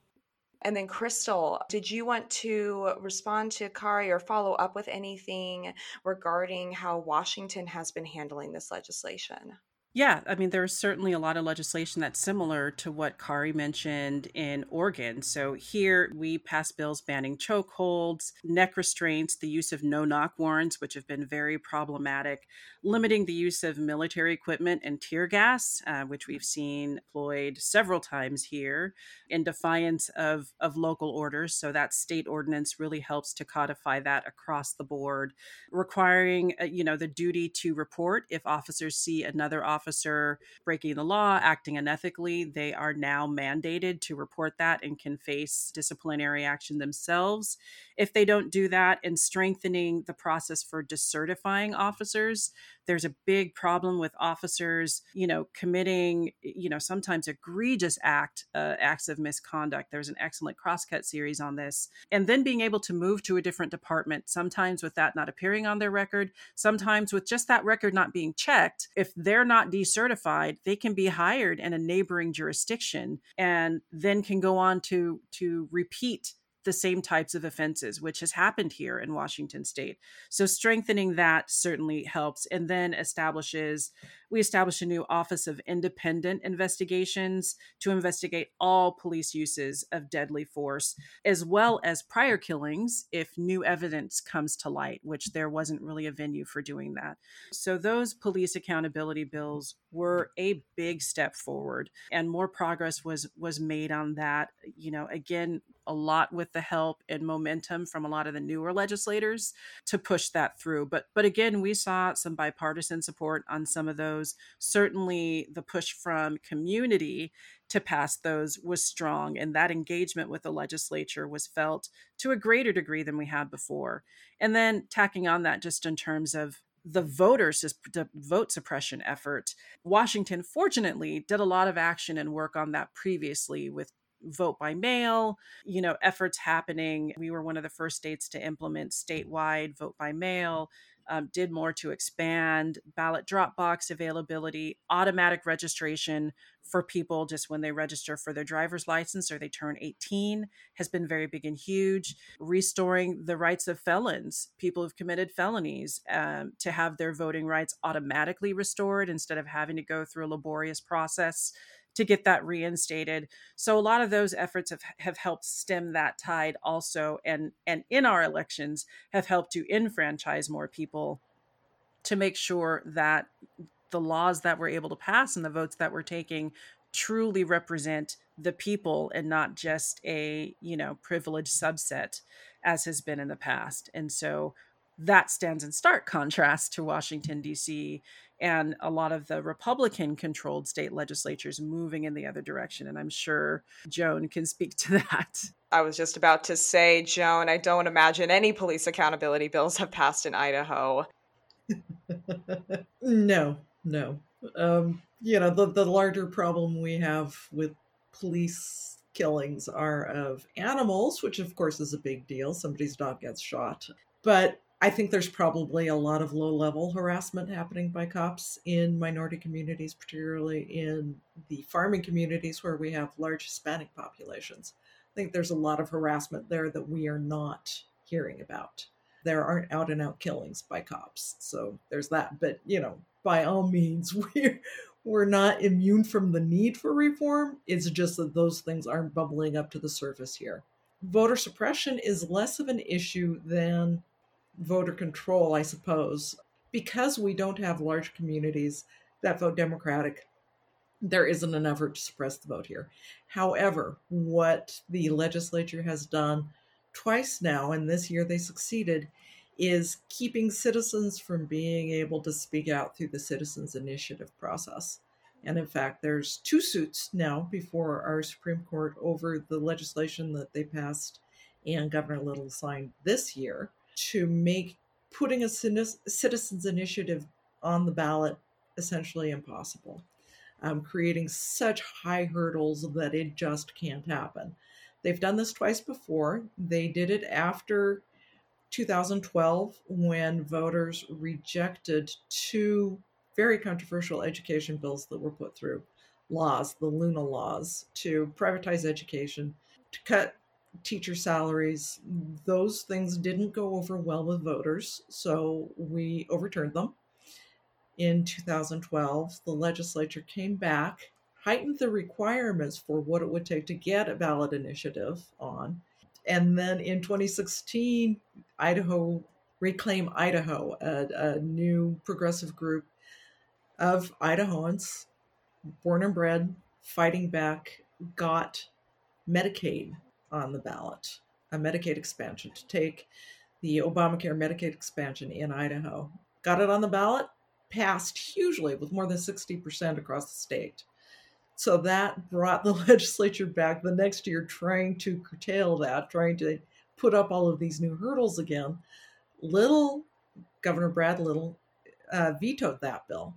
And then, Crystal, did you want to respond to Kari or follow up with anything regarding how Washington has been handling this legislation? Yeah, I mean, there's certainly a lot of legislation that's similar to what Kari mentioned in Oregon. So here we pass bills banning chokeholds, neck restraints, the use of no knock warrants, which have been very problematic, limiting the use of military equipment and tear gas, uh, which we've seen deployed several times here in defiance of, of local orders. So that state ordinance really helps to codify that across the board, requiring, uh, you know, the duty to report if officers see another officer officer breaking the law, acting unethically, they are now mandated to report that and can face disciplinary action themselves if they don't do that, and strengthening the process for decertifying officers. There's a big problem with officers, you know, committing, you know, sometimes egregious act uh, acts of misconduct. There's an excellent crosscut series on this, and then being able to move to a different department. Sometimes with that not appearing on their record, sometimes with just that record not being checked. If they're not decertified, they can be hired in a neighboring jurisdiction and then can go on to to repeat the same types of offenses, which has happened here in Washington state. So strengthening that certainly helps. And then establishes, we establish a new Office of Independent Investigations to investigate all police uses of deadly force, as well as prior killings if new evidence comes to light, which there wasn't really a venue for doing that. So those police accountability bills were a big step forward and more progress was was made on that you know again a lot with the help and momentum from a lot of the newer legislators to push that through. But but again, we saw some bipartisan support on some of those. Certainly, the push from community to pass those was strong, and that engagement with the legislature was felt to a greater degree than we had before. And then tacking on that, just in terms of the voters the vote suppression effort washington fortunately did a lot of action and work on that previously with vote by mail, you know, efforts happening. We were one of the first states to implement statewide vote by mail. Um, did more to expand ballot drop box availability, automatic registration for people just when they register for their driver's license or they turn 18 has been very big and huge. Restoring the rights of felons, people who've committed felonies, um, to have their voting rights automatically restored instead of having to go through a laborious process to get that reinstated. So a lot of those efforts have, have helped stem that tide also and and in our elections have helped to enfranchise more people to make sure that the laws that we're able to pass and the votes that we're taking truly represent the people and not just a you know privileged subset as has been in the past and so that stands in stark contrast to washington d.c and a lot of the Republican controlled state legislatures moving in the other direction. And I'm sure Joan can speak to <laughs> that. I was just about to say, Joan, I don't imagine any police accountability bills have passed in Idaho. <laughs> no, no. Um, you know, the, the larger problem we have with police killings are of animals, which of course is a big deal. Somebody's dog gets shot. But I think there's probably a lot of low level harassment happening by cops in minority communities, particularly in the farming communities where we have large Hispanic populations. I think there's a lot of harassment there that we are not hearing about. There aren't out and out killings by cops. So there's that. But, you know, by all means, <laughs> we're, we're not immune from the need for reform. It's just that those things aren't bubbling up to the surface here. Voter suppression is less of an issue than voter control, I suppose. Because we don't have large communities that vote Democratic, there isn't an effort to suppress the vote here. However, what the legislature has done twice now, and this year they succeeded, is keeping citizens from being able to speak out through the citizens initiative process. And in fact, there's two suits now before our Supreme Court over the legislation that they passed and Governor Little signed this year to make putting a citizens initiative on the ballot essentially impossible, um, creating such high hurdles that it just can't happen. They've done this twice before. They did it after 2012 when voters rejected two very controversial education bills that were put through laws, the Luna laws, to privatize education, to cut teacher salaries, those things didn't go over well with voters, so we overturned them. In 2012, the legislature came back, heightened the requirements for what it would take to get a ballot initiative on. And then in 2016, Idaho, Reclaim Idaho, a, a new progressive group of Idahoans, born and bred, fighting back, got Medicaid on the ballot, a Medicaid expansion to take the Obamacare Medicaid expansion in Idaho. Got it on the ballot, passed hugely with more than 60% across the state. So that brought the <laughs> legislature back the next year trying to curtail that, trying to put up all of these new hurdles again. Little, Governor Brad Little, uh, vetoed that bill.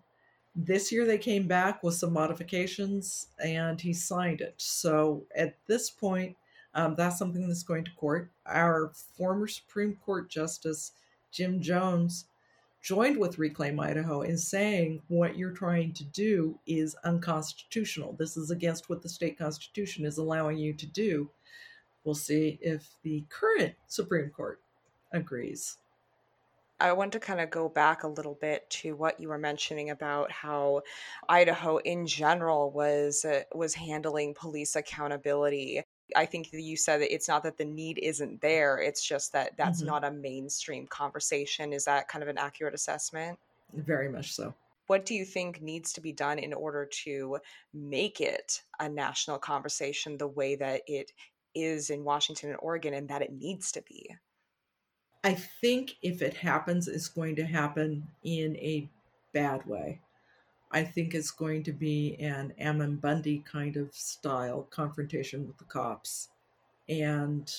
This year they came back with some modifications and he signed it. So at this point, um, that's something that's going to court. Our former Supreme Court Justice, Jim Jones, joined with Reclaim Idaho in saying what you're trying to do is unconstitutional. This is against what the state constitution is allowing you to do. We'll see if the current Supreme Court agrees. I want to kind of go back a little bit to what you were mentioning about how Idaho in general was uh, was handling police accountability. I think that you said that it's not that the need isn't there, it's just that that's mm-hmm. not a mainstream conversation. Is that kind of an accurate assessment? Very much so. What do you think needs to be done in order to make it a national conversation the way that it is in Washington and Oregon and that it needs to be? I think if it happens, it's going to happen in a bad way. I think it's going to be an Ammon Bundy kind of style confrontation with the cops. And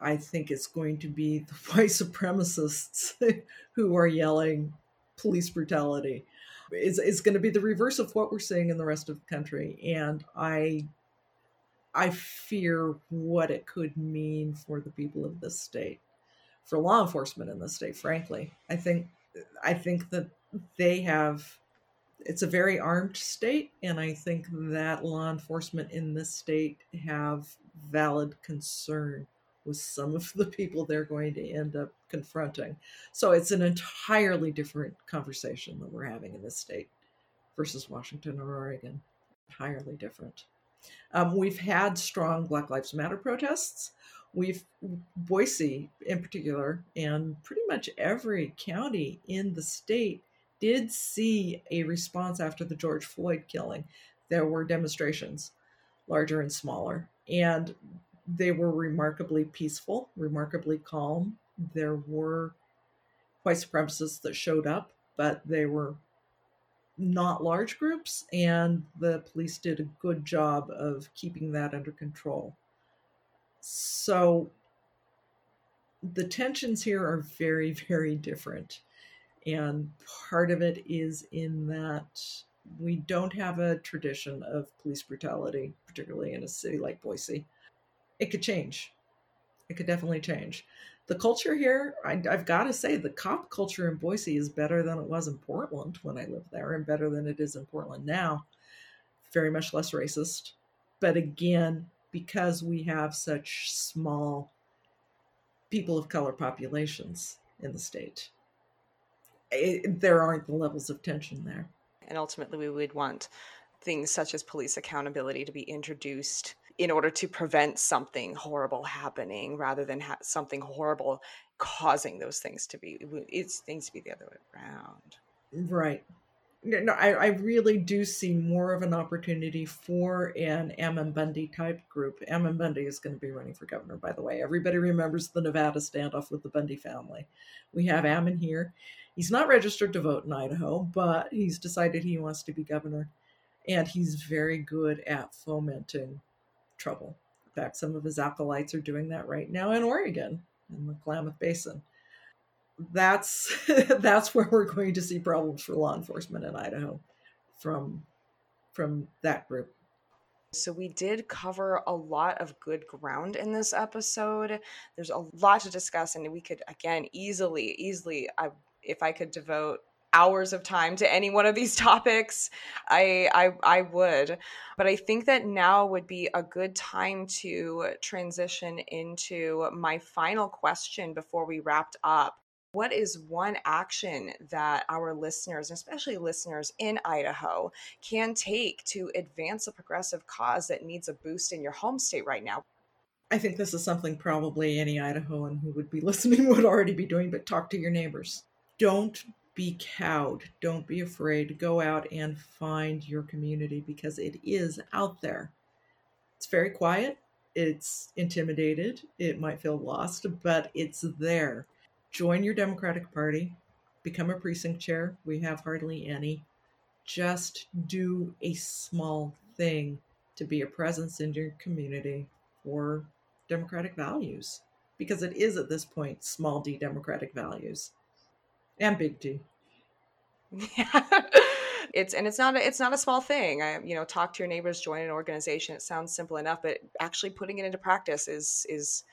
I think it's going to be the <laughs> white supremacists <laughs> who are yelling police brutality. It's, it's going to be the reverse of what we're seeing in the rest of the country. And I I fear what it could mean for the people of this state for law enforcement in the state frankly i think i think that they have it's a very armed state and i think that law enforcement in this state have valid concern with some of the people they're going to end up confronting. So it's an entirely different conversation that we're having in this state versus washington or oregon. Entirely different. Um, we've had strong black lives matter protests. We've Boise in particular, and pretty much every county in the state did see a response after the George Floyd killing. There were demonstrations, larger and smaller, and they were remarkably peaceful, remarkably calm. There were white supremacists that showed up, but they were not large groups, and the police did a good job of keeping that under control. So the tensions here are very, <laughs> very different. And part of it is in that we don't have a tradition of police brutality, particularly in a city like Boise. It could change. It could definitely change. The culture here, I, have got to say, the cop culture in Boise is better than it was in Portland when I lived there, and better than it is in Portland now. Very much less racist. But again, because we have such small people of color populations in the state. It, there aren't the levels of tension there. And ultimately, we would want things such as police accountability to be introduced in order to prevent something horrible happening rather than ha- something horrible causing those things to be it's things to be the other way around right no, I, I really do see more of an opportunity for an Ammon Bundy type group. Ammon Bundy is going to be running for governor, by the way. Everybody remembers the Nevada standoff with the Bundy family. We have Ammon here. He's not registered to vote in Idaho, but he's decided he wants to be governor. And he's very good at fomenting trouble. In fact, some of his acolytes are doing that right now in Oregon, in the Klamath Basin that's <laughs> that's where we're going to see problems for law enforcement in Idaho from from that group. So we did cover a lot of good ground in this episode. There's a lot to discuss and we could again easily easily I, if I could devote hours of time to any one of these <laughs> topics I, I i would but i think that now would be a good time to transition into my final question before we wrapped up what is one action that our listeners, especially listeners in Idaho, can take to advance a progressive cause that needs a boost in your home state right now? I think this is something probably any Idahoan who would be <laughs> listening would already be doing, but talk to your neighbors. Don't be cowed. Don't be afraid. Go out and find your community because it is out there. It's very quiet. It's intimidated. It might feel lost, but it's there join your Democratic Party become a precinct chair. We have hardly any. Just do a small thing to be a presence in your community for democratic values. Because it is at this point small d democratic values and big D. Yeah. <laughs> it's and it's not a, it's not a small thing. I you know talk to your neighbors, join an organization. It sounds simple enough, but actually putting it into practice is is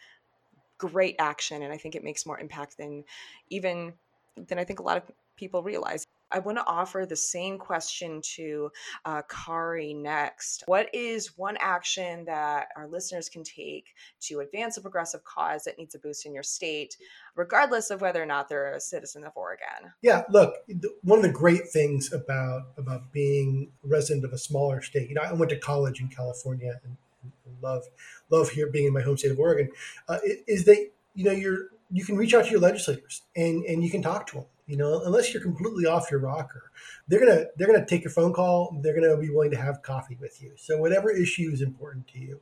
great action, and I think it makes more impact than even than I think a lot of people realize. I want to offer the same question to uh, Kari next. What is one action that our listeners can take to advance a progressive cause that needs a boost in your state, regardless of whether or not they're a citizen of Oregon? Yeah, look, one of the great things about about being a resident of a smaller state, you know, I went to college in California and, and love love here being in my home state of Oregon, uh, is that you know you're you can reach out to your legislators and and you can talk to them you know, unless you're completely off your rocker, they're gonna they're gonna take your phone call. They're gonna be willing to have coffee with you. So whatever issue is important to you,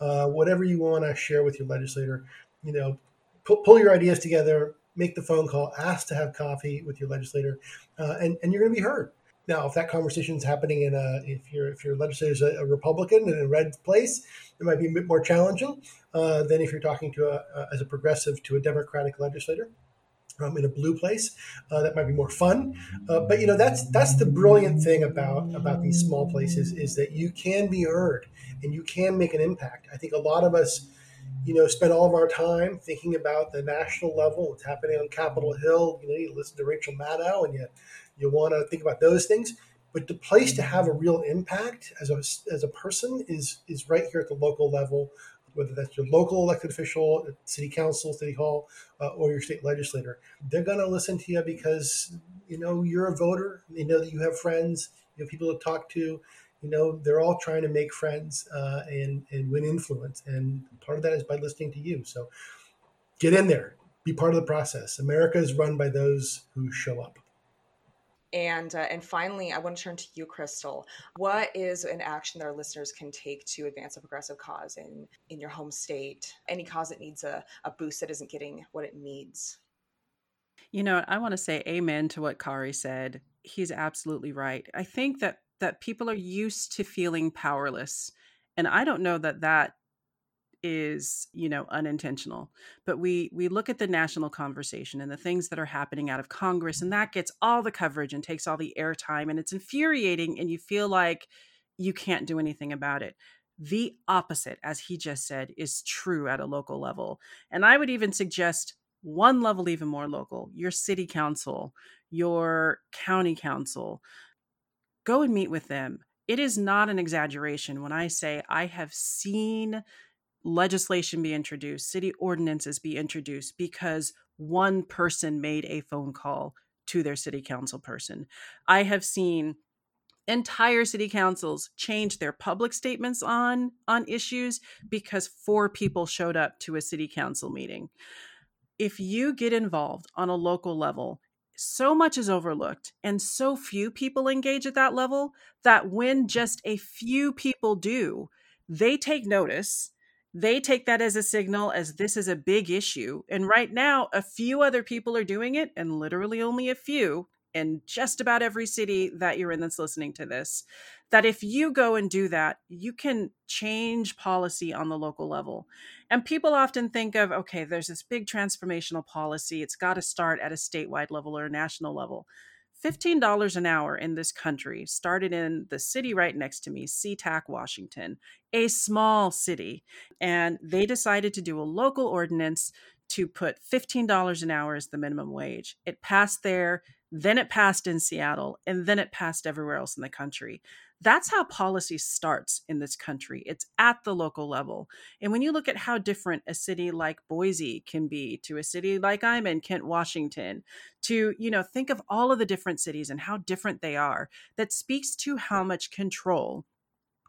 uh, whatever you want to share with your legislator, you know, pull, pull, your ideas together, make the phone call, ask to have coffee with your legislator, uh, and and you're gonna be heard. Now, if that conversation is happening in a, if your if your legislator is a, a, Republican in a red place, it might be a bit more challenging uh, than if you're talking to a, a, as a progressive to a Democratic legislator um, in a blue place. Uh, that might be more fun. Uh, but you know that's that's the brilliant thing about about these small places is that you can be heard and you can make an impact. I think a lot of us, you know, spend all of our time thinking about the national level, what's happening on Capitol Hill. You know, you listen to Rachel Maddow and you you want to think about those things. But the place to have a real impact as a, as a person is is right here at the local level whether that's your local elected official, city council, city hall, uh, or your state legislator. They're going to listen to you because you know you're a voter. They know that you have friends, you have people to talk to. You know they're all trying to make friends uh, and and win influence, and part of that is by listening to you. So get in there, be part of the process. America is run by those who show up. And uh, and finally, I want to turn to you, Crystal. What is an action that our listeners can take to advance a progressive cause in in your home state? Any cause that needs a, a boost that isn't getting what it needs. You know, I want to say amen to what Kari said. He's absolutely right. I think that that people are used to feeling powerless, and I don't know that that is you know unintentional. But we we look at the national conversation and the things that are happening out of congress and that gets all the coverage and takes all the airtime and it's infuriating and you feel like you can't do anything about it. The opposite as he just said is true at a local level. And i would even suggest one level even more local your city council your county council. Go and meet with them. It is not an exaggeration when I say I have seen legislation be introduced, city ordinances be introduced because one person made a phone call to their city council person. I have seen entire city councils change their public statements on on issues because four people showed up to a city council meeting. If you get involved on a local level, so much is overlooked and so few people engage at that level that when just a few people do, they take notice they take that as a signal as this is a big issue. And right now, a few other people are doing it, and literally only a few in just about every city that you're in that's listening to this. That if you go and do that, you can change policy on the local level. And people often think of, okay, there's this big transformational policy, it's got to start at a statewide level or a national level. $15 an hour in this country started in the city right next to me, SeaTac, Washington, a small city. And they decided to do a local ordinance to put $15 an hour as the minimum wage. It passed there, then it passed in Seattle, and then it passed everywhere else in the country. That's how policy starts in this country. It's at the local level. And when you look at how different a city like Boise can be to a city like I'm in, Kent, Washington, to, you know, think of all of the different cities and how different they are, that speaks to how much control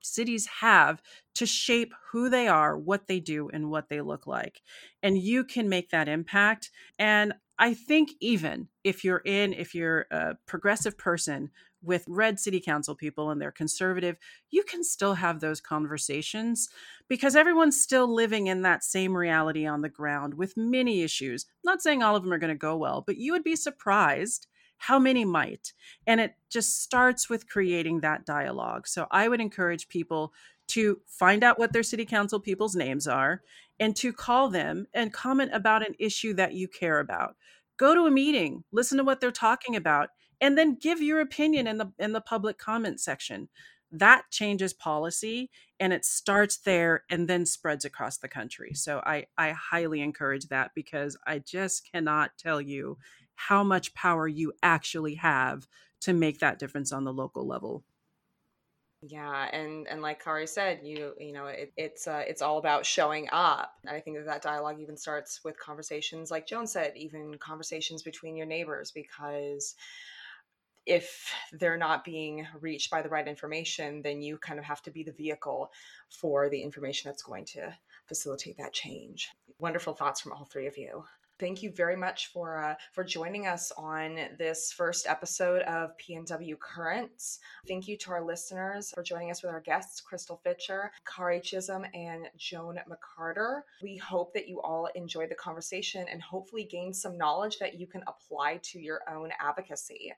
cities have to shape who they are, what they do, and what they look like. And you can make that impact. And I think even if you're in, if you're a progressive person with red city council people and they're conservative, you can still have those conversations because everyone's still living in that same reality on the ground with many issues. I'm not saying all of them are going to go well, but you would be surprised How many might? And it just starts with creating that dialogue. So I would encourage people to find out what their city council people's names are and to call them and comment about an issue that you care about. Go to a meeting, listen to what they're talking about, and then give your opinion in the in the public comment section. That changes policy and it starts there and then spreads across the country. So I I highly encourage that because I just cannot tell you how much power you actually have to make that difference on the local level. Yeah, and and like Kari said, you you know it, it's uh, it's all about showing up. I think that that dialogue even starts with conversations, like Joan said, even conversations between your neighbors, because if they're not being reached by the right information, then you kind of have to be the vehicle for the information that's going to facilitate that change. Wonderful thoughts from all three of you thank you very much for uh, for joining us on this first episode of PNW Currents. Thank you to our listeners for joining us with our guests, Crystal Fincher, Kari Chisholm, and Joan McCarter. We hope that you all enjoyed the conversation and hopefully gained some knowledge that you can apply to your own advocacy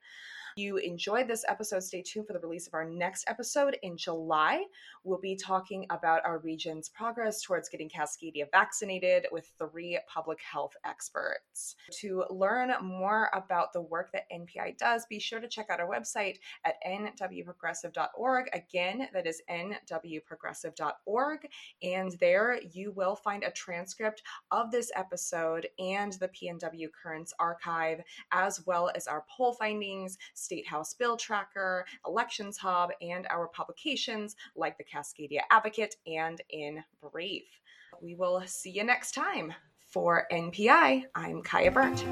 you enjoyed this episode, stay tuned for the release of our next episode in July. We'll be talking about our region's progress towards getting Cascadia vaccinated with three public health experts. To learn more about the work that NPI does, be sure to check out our website at nwprogressive.org. Again, that is nwprogressive.org. And there you will find a transcript of this episode and the PNW Currents archive, as well as our poll findings State House Bill Tracker, Elections Hub, and our publications like the Cascadia Advocate and in Brief. We will see you next time. For NPI, I'm Kaya Burnt.